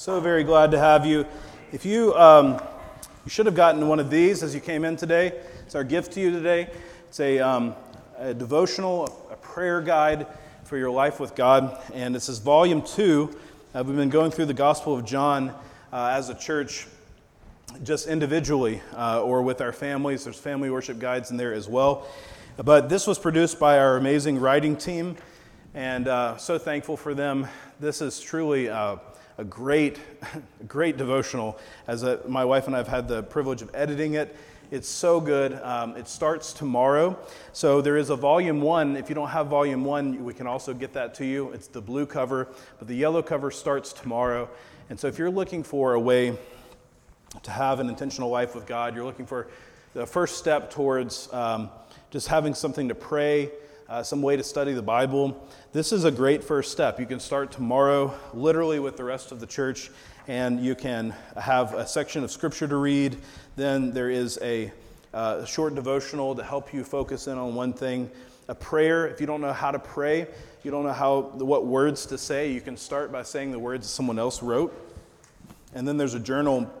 So very glad to have you. If you, um, you should have gotten one of these as you came in today. It's our gift to you today. It's a, um, a devotional, a prayer guide for your life with God. And this is volume two. Uh, we've been going through the Gospel of John uh, as a church, just individually uh, or with our families. There's family worship guides in there as well. But this was produced by our amazing writing team, and uh, so thankful for them. This is truly uh, a great, great devotional. As a, my wife and I have had the privilege of editing it. It's so good. Um, it starts tomorrow. So there is a volume one. If you don't have volume one, we can also get that to you. It's the blue cover, but the yellow cover starts tomorrow. And so if you're looking for a way to have an intentional life with God, you're looking for the first step towards um, just having something to pray uh, some way to study the Bible, this is a great first step. You can start tomorrow, literally with the rest of the church, and you can have a section of scripture to read. Then there is a uh, short devotional to help you focus in on one thing. A prayer, if you don't know how to pray, you don't know how, what words to say, you can start by saying the words someone else wrote. And then there's a journal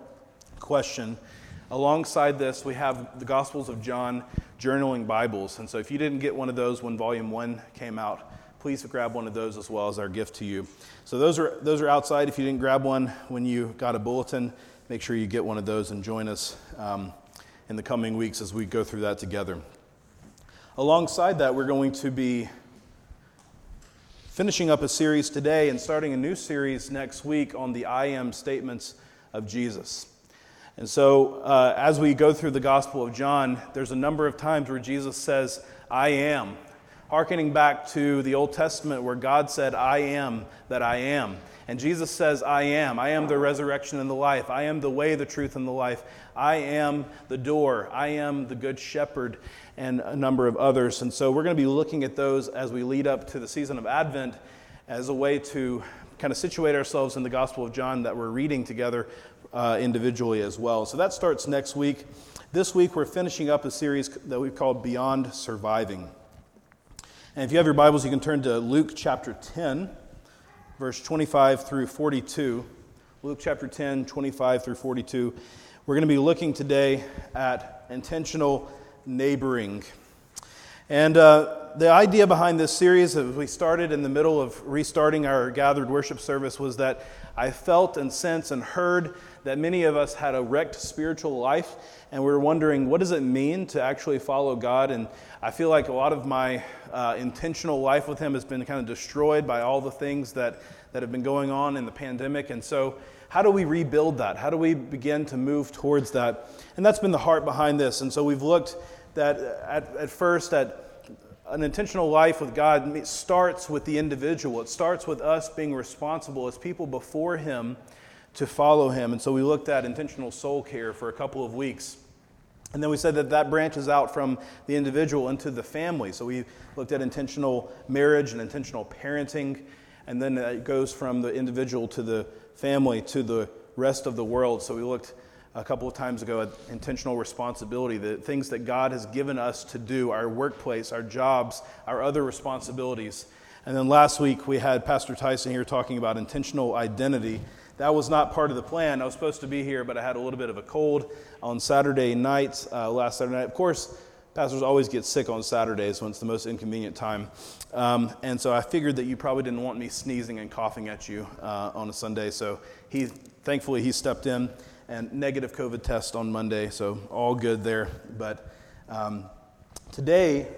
question. Alongside this, we have the Gospels of John journaling Bibles. And so if you didn't get one of those when volume one came out, please grab one of those as well as our gift to you. So those are, those are outside. If you didn't grab one when you got a bulletin, make sure you get one of those and join us um, in the coming weeks as we go through that together. Alongside that, we're going to be finishing up a series today and starting a new series next week on the I am statements of Jesus. And so, uh, as we go through the Gospel of John, there's a number of times where Jesus says, I am, Harkening back to the Old Testament where God said, I am that I am. And Jesus says, I am. I am the resurrection and the life. I am the way, the truth, and the life. I am the door. I am the good shepherd, and a number of others. And so we're going to be looking at those as we lead up to the season of Advent as a way to kind of situate ourselves in the Gospel of John that we're reading together uh, individually as well. So that starts next week. This week, we're finishing up a series that we've called Beyond Surviving. And if you have your Bibles, you can turn to Luke chapter 10, verse 25 through 42. Luke chapter 10, 25 through 42. We're going to be looking today at intentional neighboring. And uh, the idea behind this series, as we started in the middle of restarting our gathered worship service, was that I felt and sensed and heard that many of us had a wrecked spiritual life, and we were wondering what does it mean to actually follow God. And I feel like a lot of my uh, intentional life with Him has been kind of destroyed by all the things that, that have been going on in the pandemic. And so, how do we rebuild that? How do we begin to move towards that? And that's been the heart behind this. And so, we've looked that at, at first at an intentional life with God starts with the individual. It starts with us being responsible as people before Him to follow Him. And so we looked at intentional soul care for a couple of weeks. And then we said that that branches out from the individual into the family. So we looked at intentional marriage and intentional parenting. And then it goes from the individual to the family to the rest of the world. So we looked a couple of times ago intentional responsibility, the things that God has given us to do, our workplace, our jobs, our other responsibilities. And then last week we had Pastor Tyson here talking about intentional identity. That was not part of the plan. I was supposed to be here, but I had a little bit of a cold on Saturday night, uh, last Saturday night. Of course, pastors always get sick on Saturdays when it's the most inconvenient time. Um, and so I figured that you probably didn't want me sneezing and coughing at you uh, on a Sunday. So he, thankfully, he stepped in and negative COVID test on Monday, so all good there. But um, today,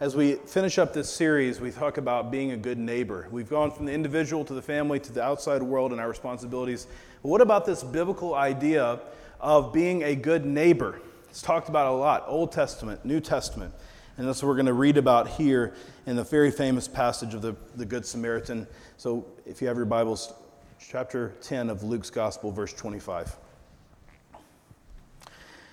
as we finish up this series, we talk about being a good neighbor. We've gone from the individual to the family to the outside world and our responsibilities. But what about this biblical idea of being a good neighbor? It's talked about a lot Old Testament, New Testament. And that's what we're going to read about here in the very famous passage of the, the Good Samaritan. So if you have your Bibles, chapter 10 of Luke's Gospel, verse 25.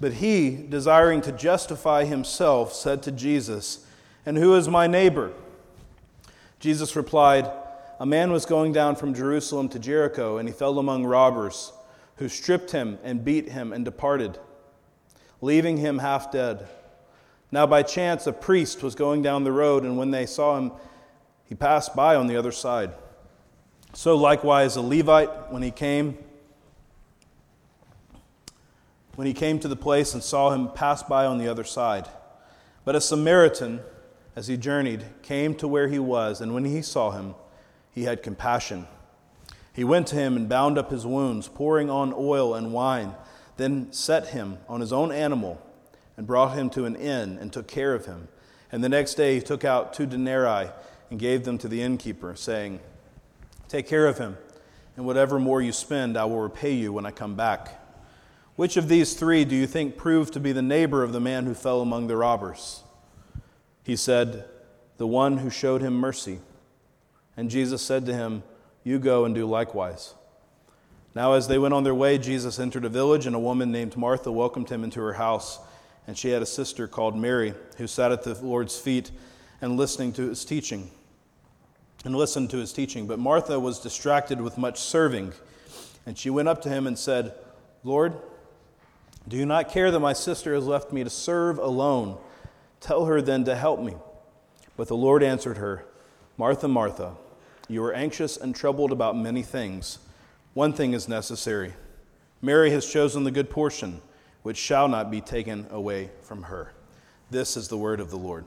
But he, desiring to justify himself, said to Jesus, And who is my neighbor? Jesus replied, A man was going down from Jerusalem to Jericho, and he fell among robbers, who stripped him and beat him and departed, leaving him half dead. Now, by chance, a priest was going down the road, and when they saw him, he passed by on the other side. So, likewise, a Levite, when he came, when he came to the place and saw him pass by on the other side. But a Samaritan, as he journeyed, came to where he was, and when he saw him, he had compassion. He went to him and bound up his wounds, pouring on oil and wine, then set him on his own animal and brought him to an inn and took care of him. And the next day he took out two denarii and gave them to the innkeeper, saying, Take care of him, and whatever more you spend, I will repay you when I come back. Which of these three do you think proved to be the neighbor of the man who fell among the robbers? He said, The one who showed him mercy. And Jesus said to him, You go and do likewise. Now, as they went on their way, Jesus entered a village, and a woman named Martha welcomed him into her house. And she had a sister called Mary, who sat at the Lord's feet and listening to his teaching. And listened to his teaching. But Martha was distracted with much serving. And she went up to him and said, Lord, do you not care that my sister has left me to serve alone? Tell her then to help me. But the Lord answered her, Martha, Martha, you are anxious and troubled about many things. One thing is necessary. Mary has chosen the good portion, which shall not be taken away from her. This is the word of the Lord.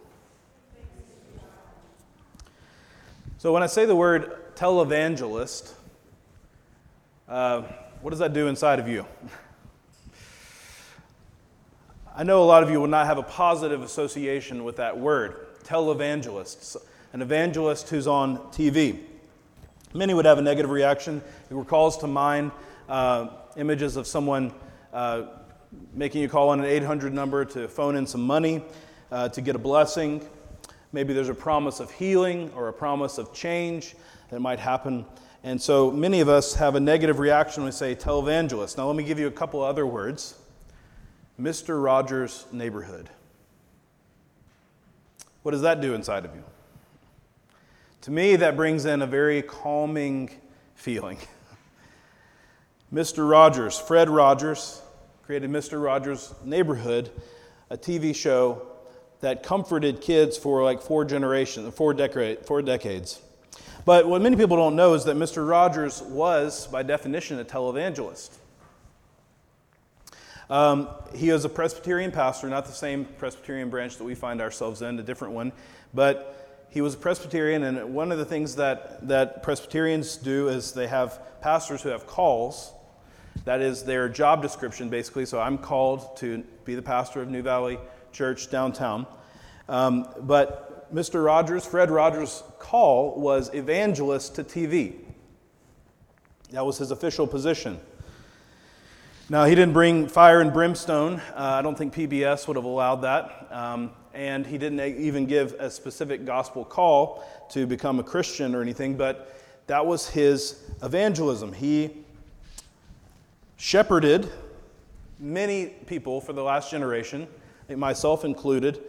So, when I say the word televangelist, uh, what does that do inside of you? I know a lot of you will not have a positive association with that word, televangelist, an evangelist who's on TV. Many would have a negative reaction. It recalls to mind uh, images of someone uh, making you call on an 800 number to phone in some money uh, to get a blessing. Maybe there's a promise of healing or a promise of change that might happen. And so many of us have a negative reaction when we say televangelist. Now, let me give you a couple other words Mr. Rogers' neighborhood. What does that do inside of you? To me, that brings in a very calming feeling. Mr. Rogers, Fred Rogers, created Mr. Rogers' Neighborhood, a TV show that comforted kids for like four generations, four, decade, four decades. But what many people don't know is that Mr. Rogers was, by definition, a televangelist. Um, he is a Presbyterian pastor, not the same Presbyterian branch that we find ourselves in, a different one. But he was a Presbyterian, and one of the things that, that Presbyterians do is they have pastors who have calls. That is their job description, basically. So I'm called to be the pastor of New Valley Church downtown. Um, but Mr. Rogers, Fred Rogers' call was evangelist to TV. That was his official position. Now, he didn't bring fire and brimstone. Uh, I don't think PBS would have allowed that. Um, and he didn't even give a specific gospel call to become a Christian or anything, but that was his evangelism. He shepherded many people for the last generation, myself included,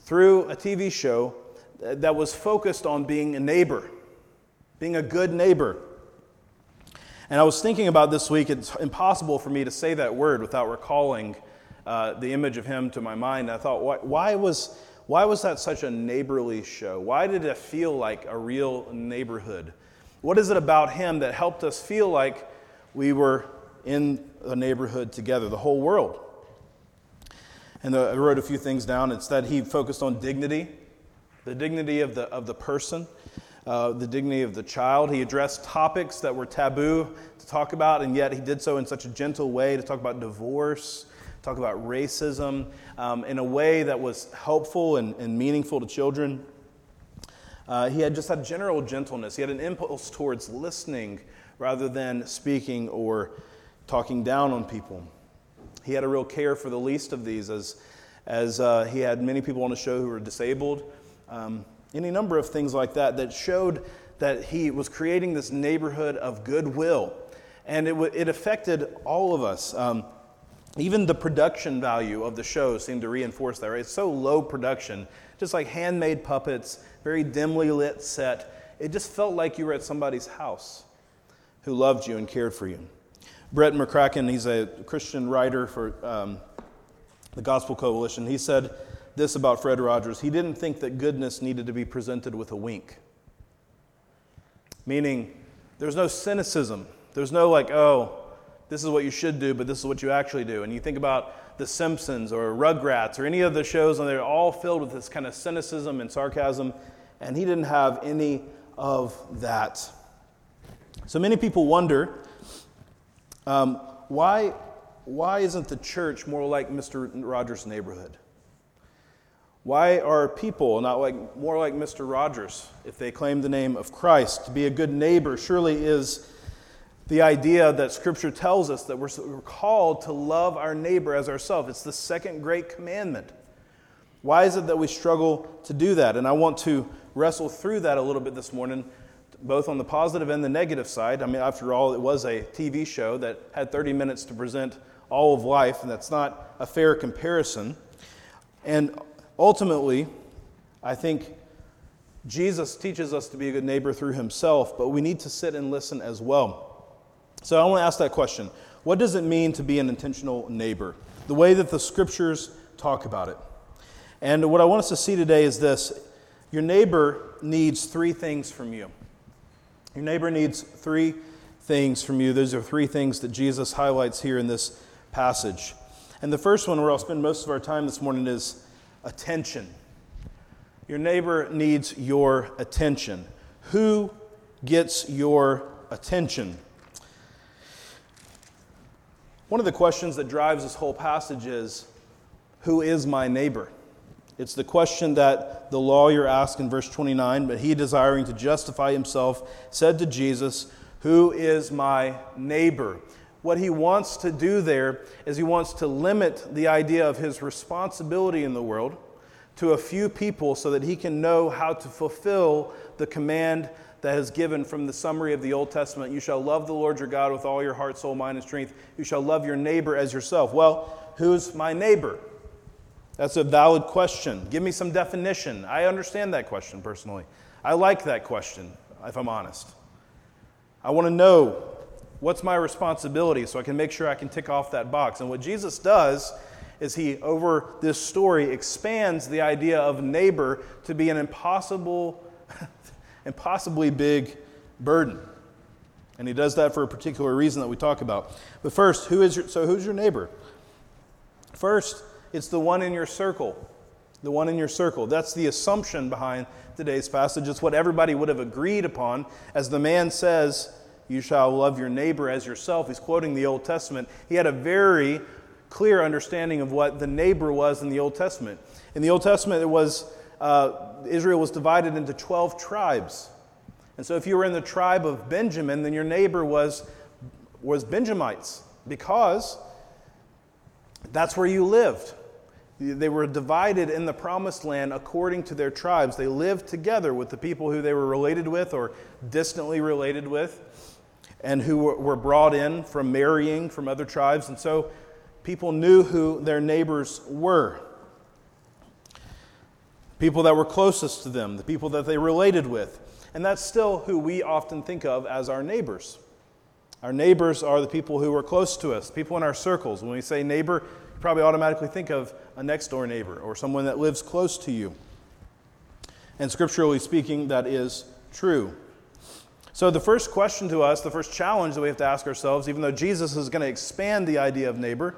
through a TV show that was focused on being a neighbor, being a good neighbor. And I was thinking about this week, it's impossible for me to say that word without recalling uh, the image of him to my mind. I thought, why, why, was, why was that such a neighborly show? Why did it feel like a real neighborhood? What is it about him that helped us feel like we were in a neighborhood together, the whole world? And the, I wrote a few things down. It's that he focused on dignity, the dignity of the, of the person uh, the dignity of the child. He addressed topics that were taboo to talk about, and yet he did so in such a gentle way to talk about divorce, talk about racism, um, in a way that was helpful and, and meaningful to children. Uh, he had just had general gentleness. He had an impulse towards listening rather than speaking or talking down on people. He had a real care for the least of these, as, as uh, he had many people on the show who were disabled. Um, any number of things like that that showed that he was creating this neighborhood of goodwill. And it, w- it affected all of us. Um, even the production value of the show seemed to reinforce that. Right? It's so low production, just like handmade puppets, very dimly lit set. It just felt like you were at somebody's house who loved you and cared for you. Brett McCracken, he's a Christian writer for um, the Gospel Coalition. He said this about Fred Rogers He didn't think that goodness needed to be presented with a wink. Meaning, there's no cynicism. There's no like, oh, this is what you should do, but this is what you actually do. And you think about The Simpsons or Rugrats or any of the shows, and they're all filled with this kind of cynicism and sarcasm. And he didn't have any of that. So many people wonder um, why, why isn't the church more like Mr. Rogers' neighborhood? Why are people not like, more like Mr. Rogers if they claim the name of Christ? To be a good neighbor surely is the idea that Scripture tells us that we're called to love our neighbor as ourselves. It's the second great commandment. Why is it that we struggle to do that? And I want to wrestle through that a little bit this morning, both on the positive and the negative side. I mean, after all, it was a TV show that had 30 minutes to present all of life, and that's not a fair comparison. And ultimately, I think Jesus teaches us to be a good neighbor through himself, but we need to sit and listen as well. So I want to ask that question What does it mean to be an intentional neighbor? The way that the scriptures talk about it. And what I want us to see today is this your neighbor needs three things from you. Your neighbor needs three things from you. Those are three things that Jesus highlights here in this passage. And the first one, where I'll spend most of our time this morning, is attention. Your neighbor needs your attention. Who gets your attention? One of the questions that drives this whole passage is Who is my neighbor? It's the question that the lawyer asked in verse 29, but he, desiring to justify himself, said to Jesus, Who is my neighbor? What he wants to do there is he wants to limit the idea of his responsibility in the world to a few people so that he can know how to fulfill the command that is given from the summary of the Old Testament. You shall love the Lord your God with all your heart, soul, mind, and strength. You shall love your neighbor as yourself. Well, who's my neighbor? That's a valid question. Give me some definition. I understand that question personally. I like that question, if I'm honest. I want to know what's my responsibility so I can make sure I can tick off that box. And what Jesus does is he, over this story, expands the idea of neighbor to be an impossible impossibly big burden. And he does that for a particular reason that we talk about. But first, who is your, so who's your neighbor? First, it's the one in your circle. The one in your circle. That's the assumption behind today's passage. It's what everybody would have agreed upon. As the man says, You shall love your neighbor as yourself. He's quoting the Old Testament. He had a very clear understanding of what the neighbor was in the Old Testament. In the Old Testament, it was uh, Israel was divided into 12 tribes. And so if you were in the tribe of Benjamin, then your neighbor was, was Benjamites because that's where you lived. They were divided in the promised land according to their tribes. They lived together with the people who they were related with or distantly related with and who were brought in from marrying from other tribes. And so people knew who their neighbors were people that were closest to them, the people that they related with. And that's still who we often think of as our neighbors. Our neighbors are the people who are close to us, people in our circles. When we say neighbor, you probably automatically think of a next door neighbor or someone that lives close to you. And scripturally speaking, that is true. So, the first question to us, the first challenge that we have to ask ourselves, even though Jesus is going to expand the idea of neighbor,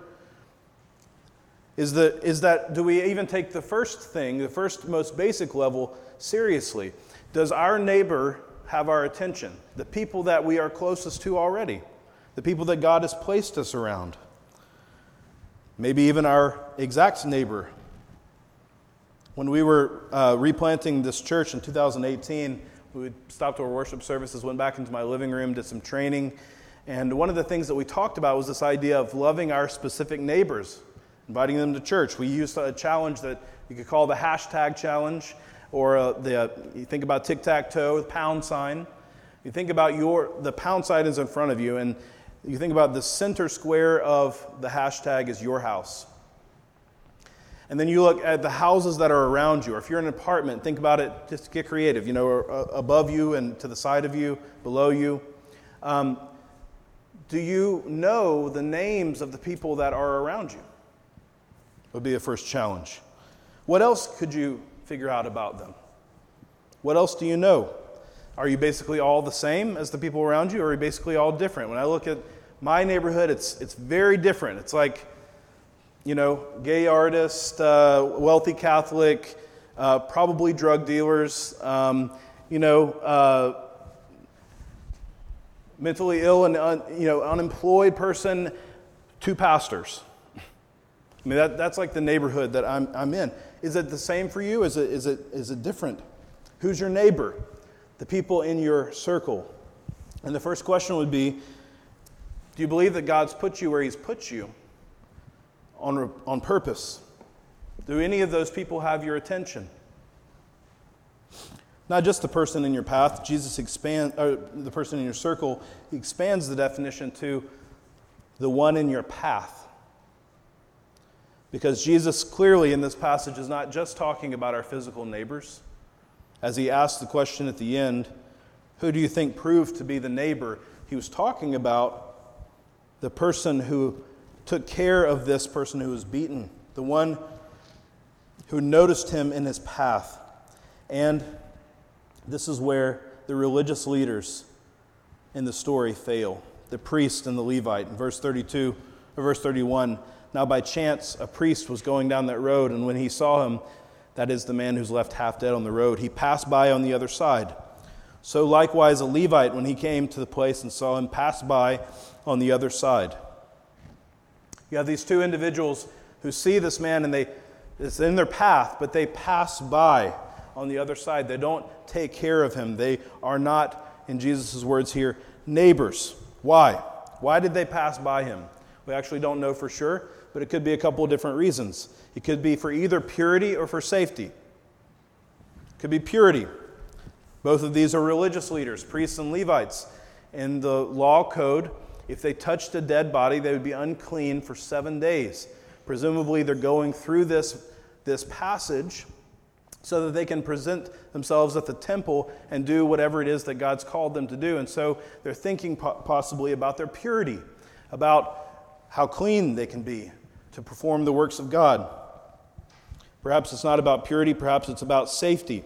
is, the, is that do we even take the first thing, the first most basic level, seriously? Does our neighbor have our attention? The people that we are closest to already, the people that God has placed us around, maybe even our exact neighbor. When we were uh, replanting this church in 2018, we stopped our worship services, went back into my living room, did some training. And one of the things that we talked about was this idea of loving our specific neighbors inviting them to church. We used a challenge that you could call the hashtag challenge, or uh, the, uh, you think about tic tac toe, the pound sign. You think about your, the pound sign is in front of you, and you think about the center square of the hashtag is your house. And then you look at the houses that are around you. Or if you're in an apartment, think about it, just get creative, you know, above you and to the side of you, below you. Um, do you know the names of the people that are around you? Would be a first challenge. What else could you figure out about them? What else do you know? Are you basically all the same as the people around you, or are you basically all different? When I look at my neighborhood, it's, it's very different. It's like, you know, gay artist, uh, wealthy Catholic, uh, probably drug dealers, um, you know, uh, mentally ill and un, you know, unemployed person, two pastors. I mean, that, that's like the neighborhood that I'm, I'm in. Is it the same for you? Is it, is, it, is it different? Who's your neighbor? The people in your circle. And the first question would be Do you believe that God's put you where He's put you on, on purpose? Do any of those people have your attention? Not just the person in your path, Jesus expands, the person in your circle, expands the definition to the one in your path. Because Jesus clearly in this passage is not just talking about our physical neighbors. As he asks the question at the end, who do you think proved to be the neighbor? He was talking about the person who took care of this person who was beaten, the one who noticed him in his path, and this is where the religious leaders in the story fail the priest and the Levite. In verse 32, or verse 31, now by chance a priest was going down that road, and when he saw him, that is the man who's left half dead on the road, he passed by on the other side. So likewise a Levite, when he came to the place and saw him, passed by on the other side. You have these two individuals who see this man and they it's in their path, but they pass by on the other side. They don't take care of him. They are not, in Jesus' words here, neighbors. Why? Why did they pass by him? We actually don't know for sure, but it could be a couple of different reasons. It could be for either purity or for safety. It could be purity. Both of these are religious leaders, priests and Levites. In the law code, if they touched a dead body, they would be unclean for seven days. Presumably, they're going through this, this passage so that they can present themselves at the temple and do whatever it is that God's called them to do. And so they're thinking possibly about their purity, about how clean they can be to perform the works of God. Perhaps it's not about purity, perhaps it's about safety.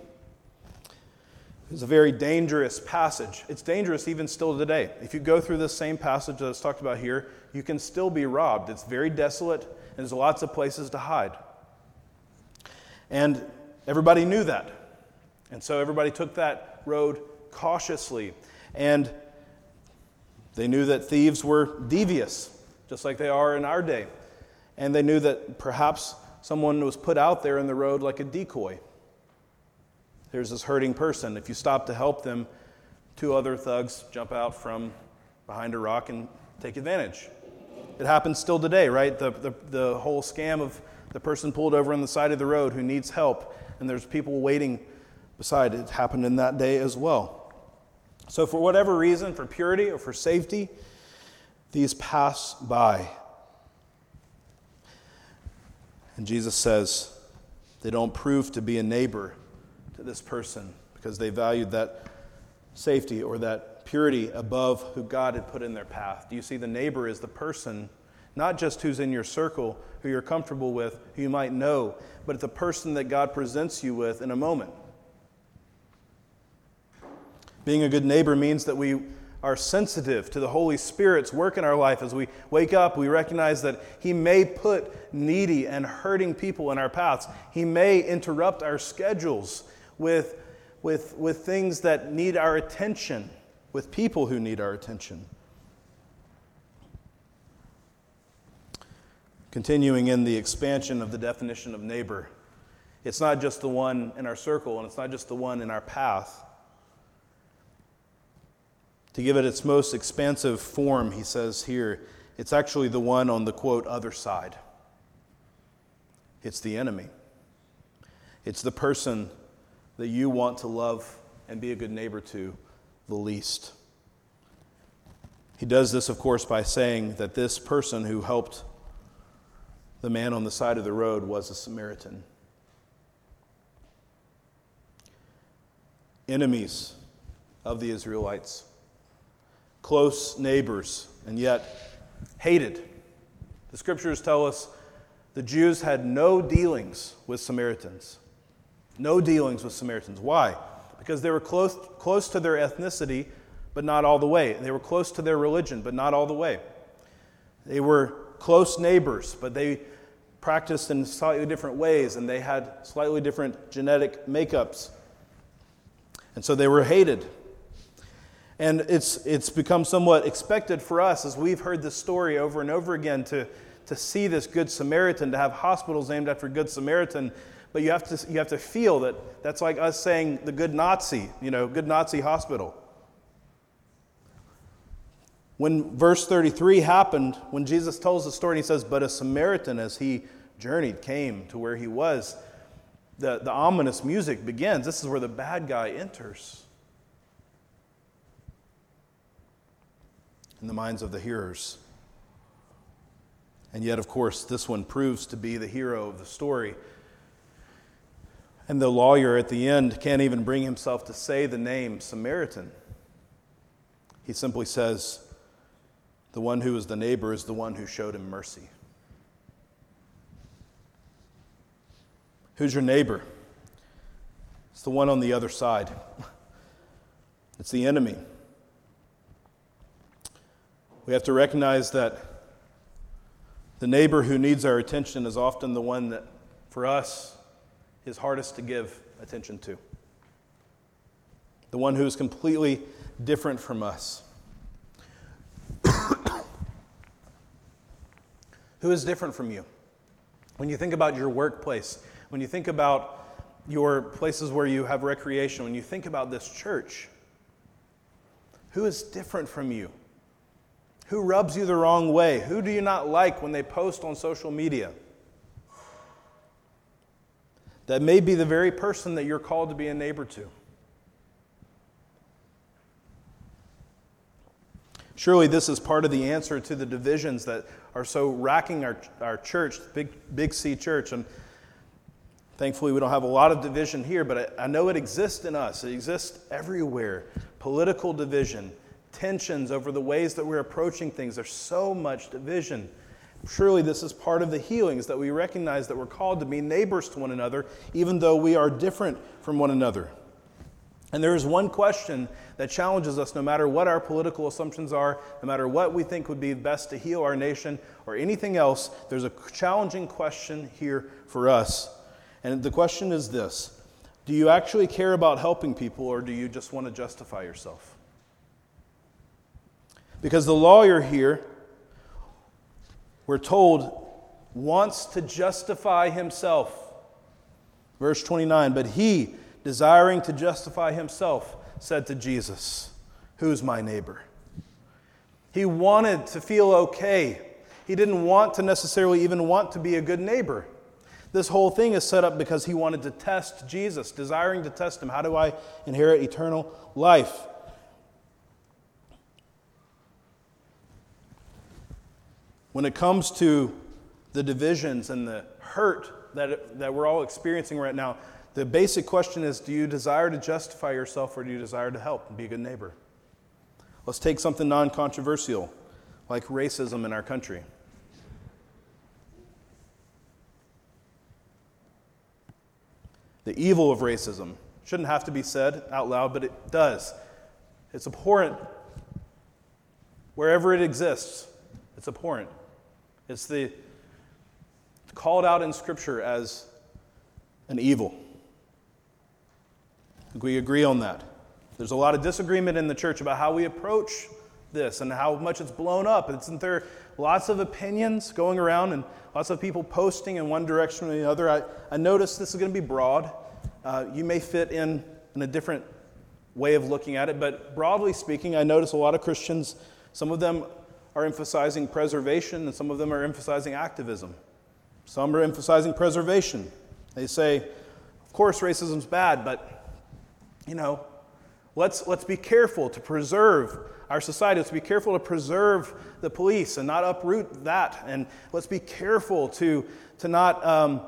It's a very dangerous passage. It's dangerous even still today. If you go through this same passage that's talked about here, you can still be robbed. It's very desolate, and there's lots of places to hide. And Everybody knew that. And so everybody took that road cautiously. And they knew that thieves were devious, just like they are in our day. And they knew that perhaps someone was put out there in the road like a decoy. There's this hurting person. If you stop to help them, two other thugs jump out from behind a rock and take advantage. It happens still today, right? The, the, the whole scam of the person pulled over on the side of the road who needs help and there's people waiting beside. It happened in that day as well. So, for whatever reason, for purity or for safety, these pass by. And Jesus says they don't prove to be a neighbor to this person because they valued that safety or that purity above who God had put in their path. Do you see the neighbor is the person, not just who's in your circle, who you're comfortable with, who you might know, but it's a person that God presents you with in a moment. Being a good neighbor means that we are sensitive to the Holy Spirit's work in our life. As we wake up, we recognize that He may put needy and hurting people in our paths. He may interrupt our schedules with, with, with things that need our attention, with people who need our attention. Continuing in the expansion of the definition of neighbor, it's not just the one in our circle and it's not just the one in our path. To give it its most expansive form, he says here, it's actually the one on the quote, other side. It's the enemy. It's the person that you want to love and be a good neighbor to the least. He does this, of course, by saying that this person who helped the man on the side of the road was a Samaritan. Enemies of the Israelites, close neighbors, and yet hated. The scriptures tell us the Jews had no dealings with Samaritans. No dealings with Samaritans. Why? Because they were close, close to their ethnicity, but not all the way. They were close to their religion, but not all the way. They were close neighbors, but they practiced in slightly different ways, and they had slightly different genetic makeups. And so they were hated. And it's, it's become somewhat expected for us, as we've heard this story over and over again, to, to see this Good Samaritan, to have hospitals named after Good Samaritan. But you have, to, you have to feel that that's like us saying the good Nazi, you know, good Nazi hospital. When verse 33 happened, when Jesus tells the story, he says, But a Samaritan, as he journeyed, came to where he was, the, the ominous music begins. This is where the bad guy enters. in the minds of the hearers. And yet, of course, this one proves to be the hero of the story. And the lawyer at the end can't even bring himself to say the name Samaritan. He simply says, The one who is the neighbor is the one who showed him mercy. Who's your neighbor? It's the one on the other side, it's the enemy. We have to recognize that the neighbor who needs our attention is often the one that, for us, is hardest to give attention to. The one who is completely different from us. who is different from you? When you think about your workplace, when you think about your places where you have recreation, when you think about this church, who is different from you? Who rubs you the wrong way? Who do you not like when they post on social media? That may be the very person that you're called to be a neighbor to. Surely, this is part of the answer to the divisions that are so racking our, our church, Big, Big C Church. And thankfully, we don't have a lot of division here, but I, I know it exists in us. It exists everywhere. Political division, tensions over the ways that we're approaching things. There's so much division. Surely this is part of the healings that we recognize that we're called to be neighbors to one another, even though we are different from one another. And there is one question that challenges us no matter what our political assumptions are, no matter what we think would be best to heal our nation or anything else, there's a challenging question here for us. And the question is this Do you actually care about helping people, or do you just want to justify yourself? Because the lawyer here, we're told, wants to justify himself. Verse 29 But he, desiring to justify himself, said to Jesus, Who's my neighbor? He wanted to feel okay. He didn't want to necessarily even want to be a good neighbor. This whole thing is set up because he wanted to test Jesus, desiring to test him. How do I inherit eternal life? When it comes to the divisions and the hurt that, that we're all experiencing right now, the basic question is do you desire to justify yourself or do you desire to help and be a good neighbor? Let's take something non controversial like racism in our country. The evil of racism shouldn't have to be said out loud, but it does. It's abhorrent. Wherever it exists, it's abhorrent. It's the called out in Scripture as an evil. We agree on that. There's a lot of disagreement in the church about how we approach this and how much it's blown up. Isn't there lots of opinions going around and lots of people posting in one direction or the other? I, I notice this is going to be broad. Uh, you may fit in in a different way of looking at it, but broadly speaking, I notice a lot of Christians, some of them are emphasizing preservation and some of them are emphasizing activism. Some are emphasizing preservation. They say, of course, racism's bad, but, you know, Let's, let's be careful to preserve our society. Let's be careful to preserve the police and not uproot that. And let's be careful to, to not um,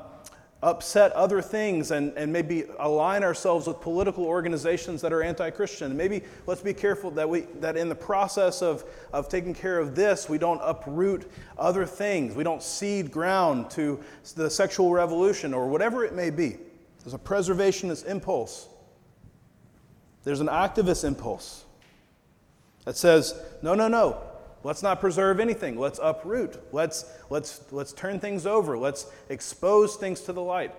upset other things and, and maybe align ourselves with political organizations that are anti Christian. Maybe let's be careful that, we, that in the process of, of taking care of this, we don't uproot other things. We don't cede ground to the sexual revolution or whatever it may be. There's a preservationist impulse, there's an activist impulse that says, no, no, no, Let's not preserve anything. Let's uproot. Let's, let's, let's turn things over. Let's expose things to the light.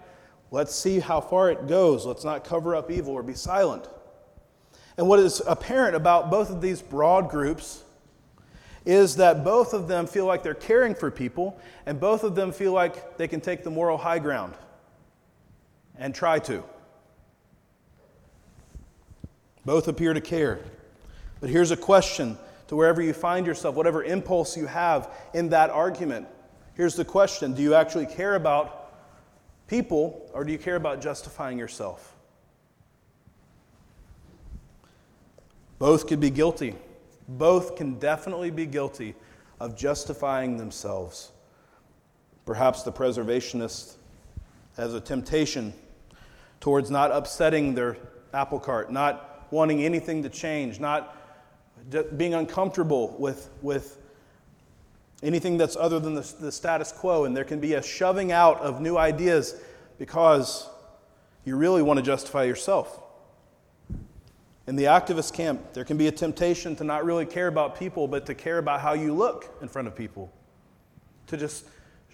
Let's see how far it goes. Let's not cover up evil or be silent. And what is apparent about both of these broad groups is that both of them feel like they're caring for people, and both of them feel like they can take the moral high ground and try to. Both appear to care. But here's a question to wherever you find yourself, whatever impulse you have in that argument. Here's the question Do you actually care about people or do you care about justifying yourself? Both could be guilty. Both can definitely be guilty of justifying themselves. Perhaps the preservationist has a temptation towards not upsetting their apple cart, not wanting anything to change, not being uncomfortable with, with anything that's other than the, the status quo, and there can be a shoving out of new ideas because you really want to justify yourself. In the activist camp, there can be a temptation to not really care about people, but to care about how you look in front of people. To just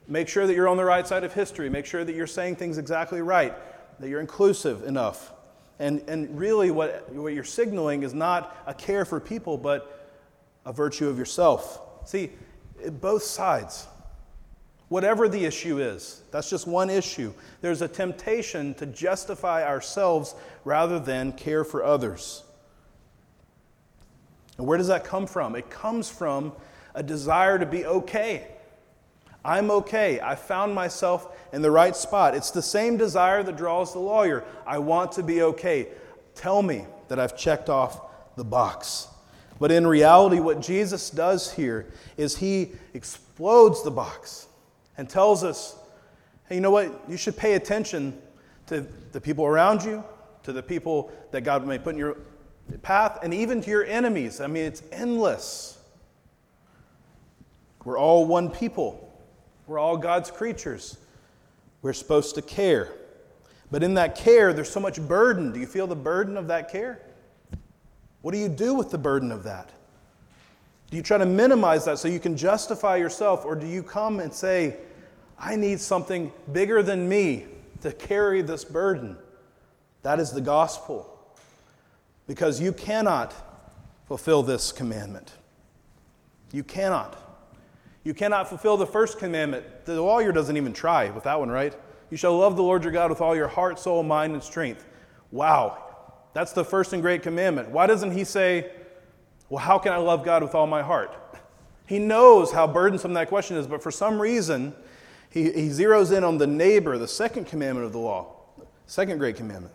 make sure that you're on the right side of history, make sure that you're saying things exactly right, that you're inclusive enough. And, and really, what, what you're signaling is not a care for people, but a virtue of yourself. See, both sides. Whatever the issue is, that's just one issue. There's a temptation to justify ourselves rather than care for others. And where does that come from? It comes from a desire to be okay. I'm okay. I found myself in the right spot. It's the same desire that draws the lawyer. I want to be okay. Tell me that I've checked off the box. But in reality, what Jesus does here is he explodes the box and tells us hey, you know what? You should pay attention to the people around you, to the people that God may put in your path, and even to your enemies. I mean, it's endless. We're all one people. We're all God's creatures. We're supposed to care. But in that care, there's so much burden. Do you feel the burden of that care? What do you do with the burden of that? Do you try to minimize that so you can justify yourself, or do you come and say, I need something bigger than me to carry this burden? That is the gospel. Because you cannot fulfill this commandment. You cannot. You cannot fulfill the first commandment. The lawyer doesn't even try with that one, right? You shall love the Lord your God with all your heart, soul, mind, and strength. Wow. That's the first and great commandment. Why doesn't he say, Well, how can I love God with all my heart? He knows how burdensome that question is, but for some reason, he, he zeroes in on the neighbor, the second commandment of the law, second great commandment.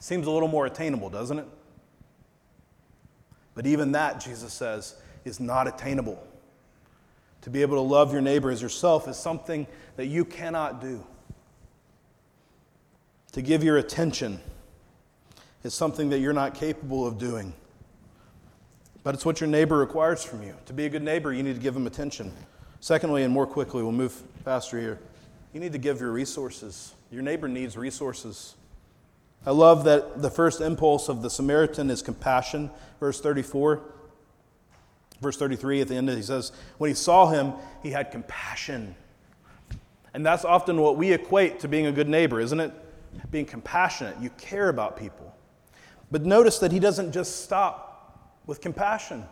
Seems a little more attainable, doesn't it? But even that, Jesus says, is not attainable. To be able to love your neighbor as yourself is something that you cannot do. To give your attention is something that you're not capable of doing. But it's what your neighbor requires from you. To be a good neighbor, you need to give them attention. Secondly, and more quickly, we'll move faster here, you need to give your resources. Your neighbor needs resources. I love that the first impulse of the Samaritan is compassion. Verse 34. Verse 33 at the end, he says, When he saw him, he had compassion. And that's often what we equate to being a good neighbor, isn't it? Being compassionate. You care about people. But notice that he doesn't just stop with compassion,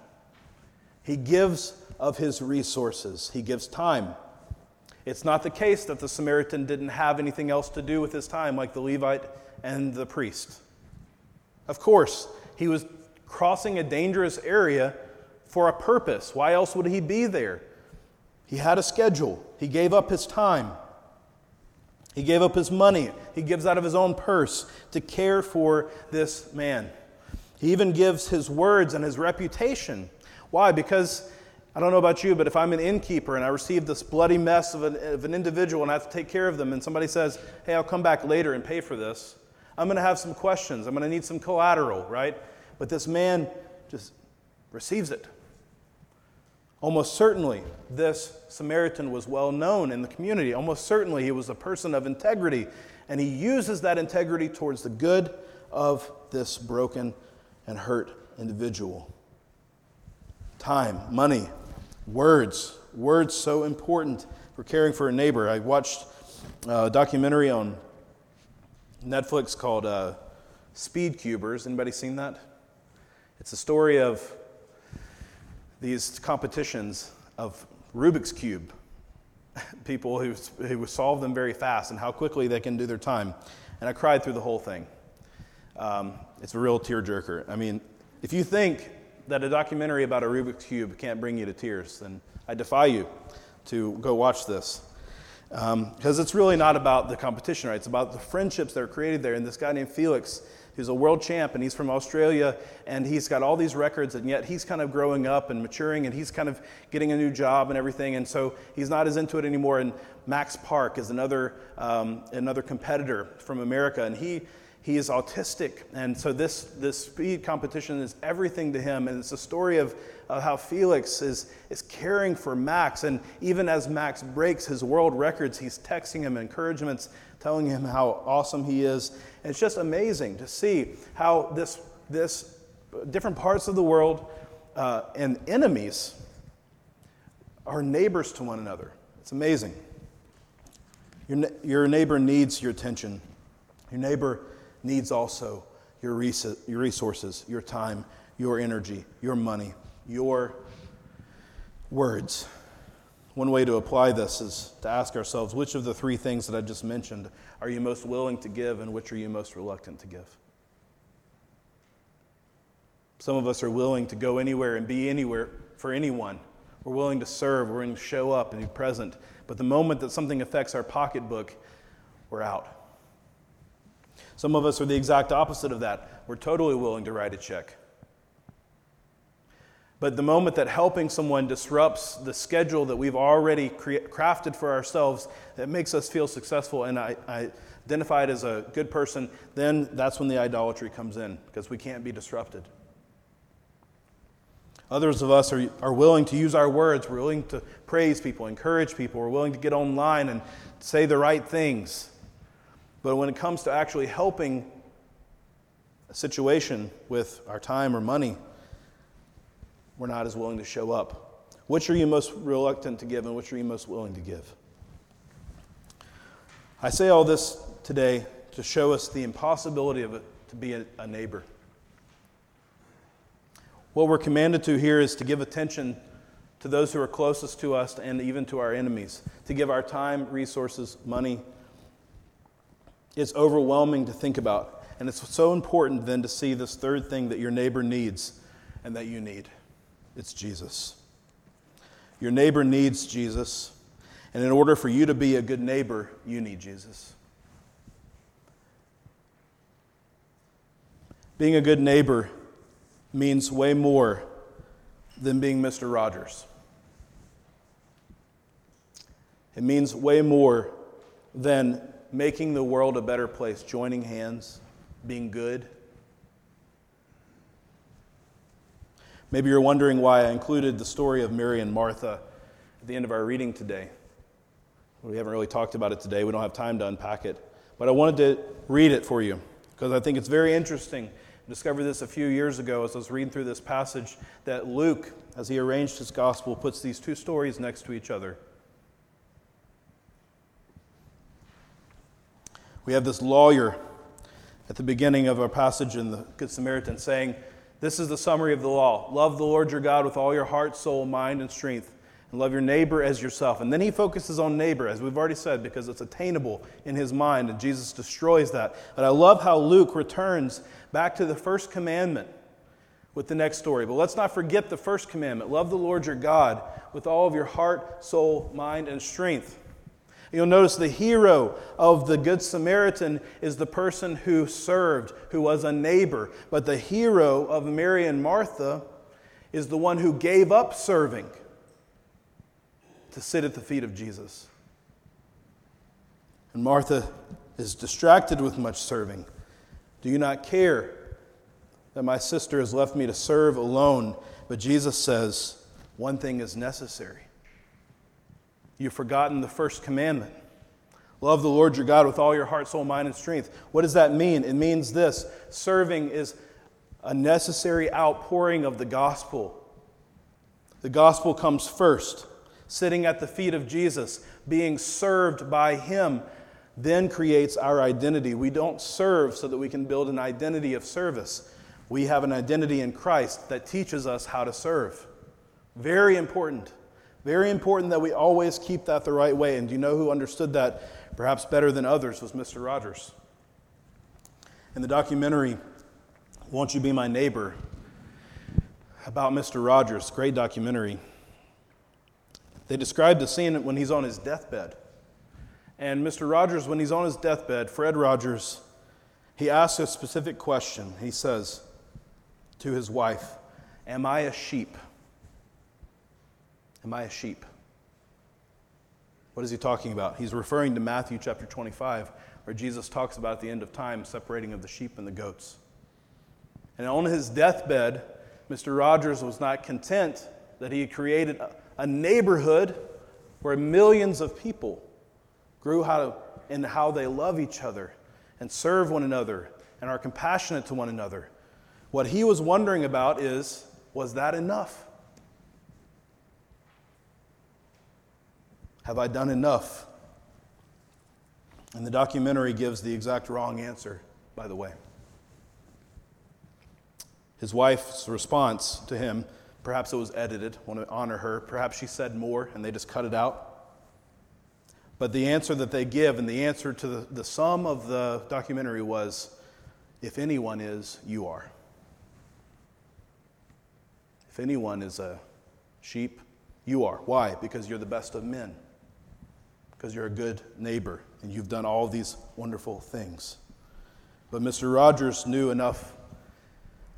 he gives of his resources, he gives time. It's not the case that the Samaritan didn't have anything else to do with his time, like the Levite and the priest. Of course, he was crossing a dangerous area for a purpose. Why else would he be there? He had a schedule, he gave up his time. He gave up his money. He gives out of his own purse to care for this man. He even gives his words and his reputation. Why? Because I don't know about you, but if I'm an innkeeper and I receive this bloody mess of an, of an individual and I have to take care of them, and somebody says, hey, I'll come back later and pay for this, I'm going to have some questions. I'm going to need some collateral, right? But this man just receives it. Almost certainly, this Samaritan was well known in the community. Almost certainly, he was a person of integrity, and he uses that integrity towards the good of this broken and hurt individual. Time, money, words. Words so important for caring for a neighbor. I watched a documentary on Netflix called uh, Speed Cubers. Anybody seen that? It's a story of these competitions of Rubik's Cube, people who, who solve them very fast and how quickly they can do their time. And I cried through the whole thing. Um, it's a real tearjerker. I mean, if you think that a documentary about a Rubik's Cube can't bring you to tears, then I defy you to go watch this. Because um, it's really not about the competition, right? It's about the friendships that are created there. And this guy named Felix, who's a world champ, and he's from Australia, and he's got all these records, and yet he's kind of growing up and maturing, and he's kind of getting a new job and everything. And so he's not as into it anymore. And Max Park is another, um, another competitor from America, and he he is autistic. And so this, this speed competition is everything to him. And it's a story of, of how Felix is, is caring for Max. And even as Max breaks his world records, he's texting him encouragements, telling him how awesome he is. And it's just amazing to see how this, this different parts of the world uh, and enemies are neighbors to one another. It's amazing. Your, your neighbor needs your attention. Your neighbor needs also your resources, your time, your energy, your money, your words. One way to apply this is to ask ourselves which of the three things that I just mentioned are you most willing to give and which are you most reluctant to give? Some of us are willing to go anywhere and be anywhere for anyone. We're willing to serve, we're willing to show up and be present. But the moment that something affects our pocketbook, we're out. Some of us are the exact opposite of that. We're totally willing to write a check. But the moment that helping someone disrupts the schedule that we've already cre- crafted for ourselves, that makes us feel successful, and I, I identify as a good person, then that's when the idolatry comes in because we can't be disrupted. Others of us are, are willing to use our words. We're willing to praise people, encourage people. We're willing to get online and say the right things. But when it comes to actually helping a situation with our time or money, we're not as willing to show up. Which are you most reluctant to give, and which are you most willing to give? I say all this today to show us the impossibility of it to be a, a neighbor. What we're commanded to here is to give attention to those who are closest to us and even to our enemies, to give our time, resources, money, it's overwhelming to think about. And it's so important then to see this third thing that your neighbor needs and that you need it's Jesus. Your neighbor needs Jesus. And in order for you to be a good neighbor, you need Jesus. Being a good neighbor means way more than being Mr. Rogers. It means way more than making the world a better place, joining hands, being good. Maybe you're wondering why I included the story of Mary and Martha at the end of our reading today. We haven't really talked about it today. We don't have time to unpack it. But I wanted to read it for you because I think it's very interesting. I discovered this a few years ago as I was reading through this passage that Luke, as he arranged his gospel, puts these two stories next to each other. We have this lawyer at the beginning of our passage in the Good Samaritan saying, This is the summary of the law love the Lord your God with all your heart, soul, mind, and strength, and love your neighbor as yourself. And then he focuses on neighbor, as we've already said, because it's attainable in his mind, and Jesus destroys that. But I love how Luke returns back to the first commandment with the next story. But let's not forget the first commandment love the Lord your God with all of your heart, soul, mind, and strength. You'll notice the hero of the Good Samaritan is the person who served, who was a neighbor. But the hero of Mary and Martha is the one who gave up serving to sit at the feet of Jesus. And Martha is distracted with much serving. Do you not care that my sister has left me to serve alone? But Jesus says, one thing is necessary. You've forgotten the first commandment. Love the Lord your God with all your heart, soul, mind, and strength. What does that mean? It means this serving is a necessary outpouring of the gospel. The gospel comes first. Sitting at the feet of Jesus, being served by Him, then creates our identity. We don't serve so that we can build an identity of service. We have an identity in Christ that teaches us how to serve. Very important. Very important that we always keep that the right way. And you know who understood that perhaps better than others was Mr. Rogers? In the documentary, Won't You Be My Neighbor, about Mr. Rogers, great documentary, they described the scene when he's on his deathbed. And Mr. Rogers, when he's on his deathbed, Fred Rogers, he asks a specific question. He says to his wife, Am I a sheep? Am I a sheep? What is he talking about? He's referring to Matthew chapter 25, where Jesus talks about the end of time separating of the sheep and the goats. And on his deathbed, Mr. Rogers was not content that he had created a neighborhood where millions of people grew how to, in how they love each other and serve one another and are compassionate to one another. What he was wondering about is was that enough? Have I done enough? And the documentary gives the exact wrong answer, by the way. His wife's response to him, perhaps it was edited, want to honor her, perhaps she said more and they just cut it out. But the answer that they give and the answer to the, the sum of the documentary was if anyone is, you are. If anyone is a sheep, you are. Why? Because you're the best of men because you're a good neighbor and you've done all these wonderful things. But Mr. Rogers knew enough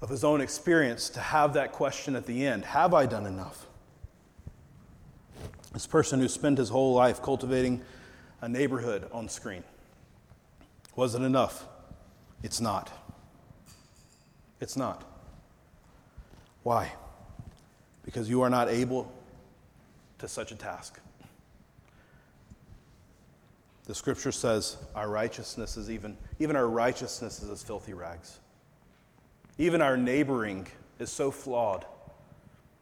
of his own experience to have that question at the end Have I done enough? This person who spent his whole life cultivating a neighborhood on screen. Was it enough? It's not. It's not. Why? Because you are not able to such a task. The scripture says our righteousness is even, even our righteousness is as filthy rags. Even our neighboring is so flawed.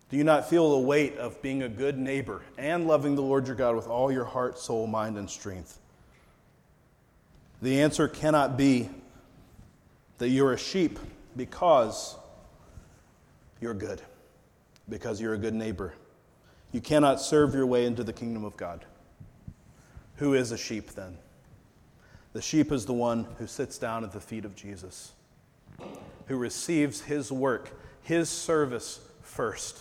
Do you not feel the weight of being a good neighbor and loving the Lord your God with all your heart, soul, mind, and strength? The answer cannot be that you're a sheep because you're good, because you're a good neighbor. You cannot serve your way into the kingdom of God. Who is a sheep then? The sheep is the one who sits down at the feet of Jesus, who receives his work, his service first,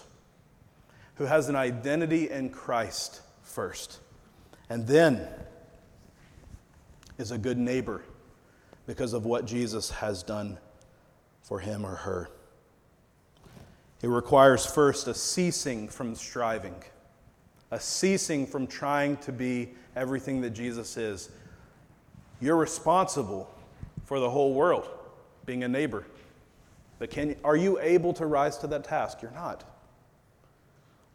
who has an identity in Christ first, and then is a good neighbor because of what Jesus has done for him or her. It requires first a ceasing from striving a ceasing from trying to be everything that Jesus is. You're responsible for the whole world, being a neighbor. But can, are you able to rise to that task? You're not.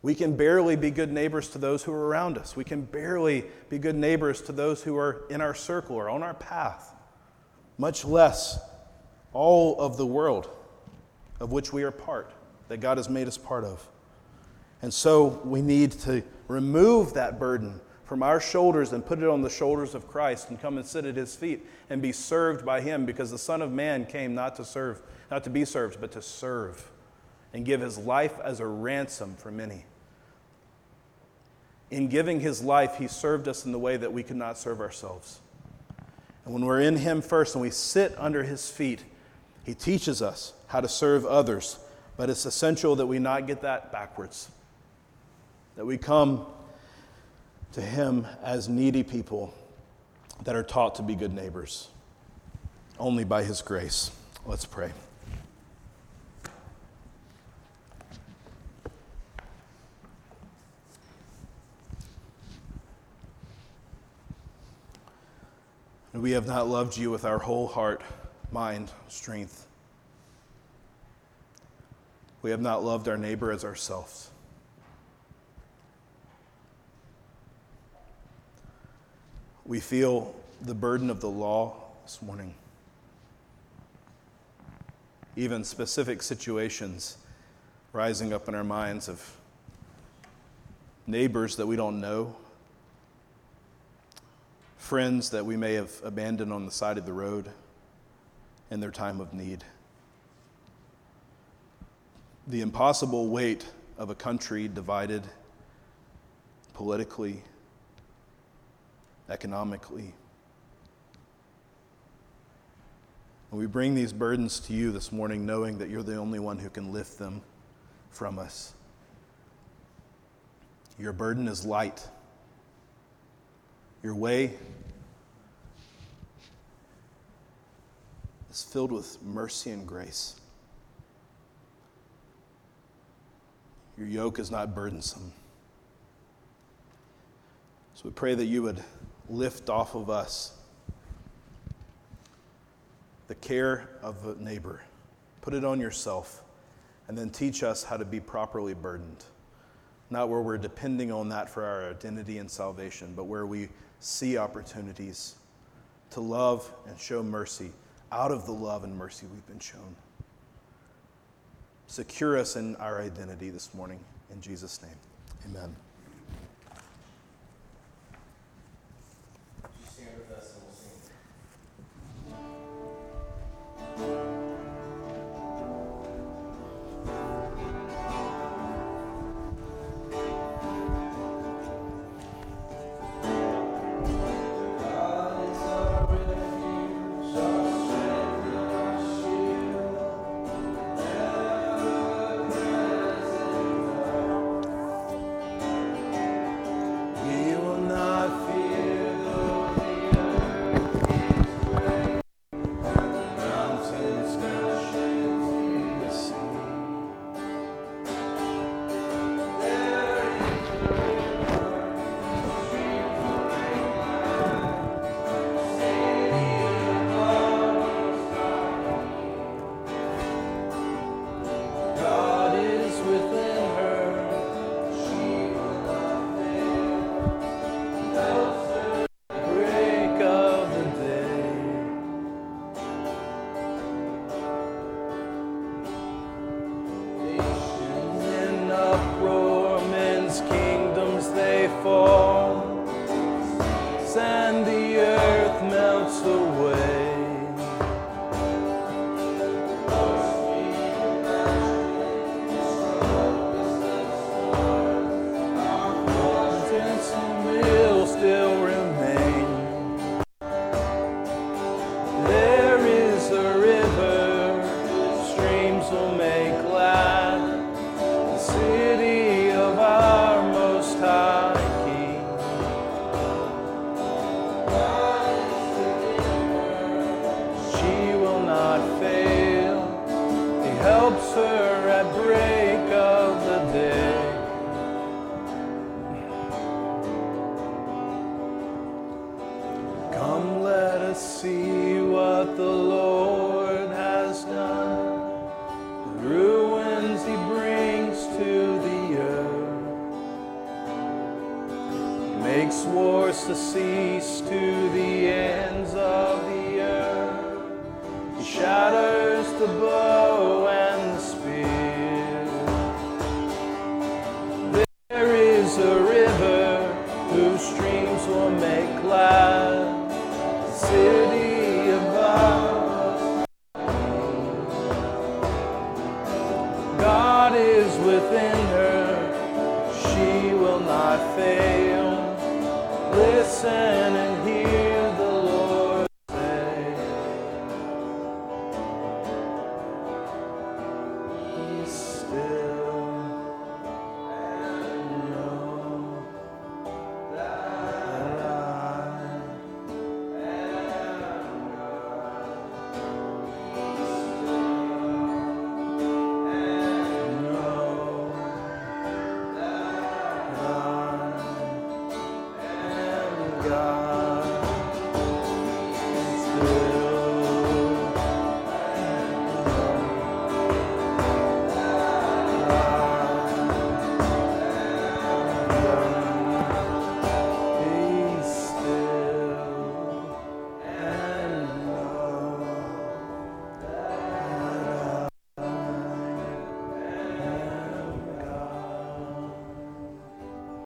We can barely be good neighbors to those who are around us. We can barely be good neighbors to those who are in our circle or on our path, much less all of the world of which we are part, that God has made us part of. And so we need to remove that burden from our shoulders and put it on the shoulders of Christ and come and sit at his feet and be served by him because the Son of Man came not to serve, not to be served, but to serve and give his life as a ransom for many. In giving his life, he served us in the way that we could not serve ourselves. And when we're in him first and we sit under his feet, he teaches us how to serve others. But it's essential that we not get that backwards that we come to Him as needy people that are taught to be good neighbors only by His grace. Let's pray. We have not loved you with our whole heart, mind, strength. We have not loved our neighbor as ourselves. We feel the burden of the law this morning. Even specific situations rising up in our minds of neighbors that we don't know, friends that we may have abandoned on the side of the road in their time of need. The impossible weight of a country divided politically, economically. And we bring these burdens to you this morning, knowing that you're the only one who can lift them from us. Your burden is light. Your way is filled with mercy and grace. Your yoke is not burdensome. So we pray that you would lift off of us the care of a neighbor, put it on yourself, and then teach us how to be properly burdened. Not where we're depending on that for our identity and salvation, but where we see opportunities to love and show mercy out of the love and mercy we've been shown. Secure us in our identity this morning. In Jesus' name, amen.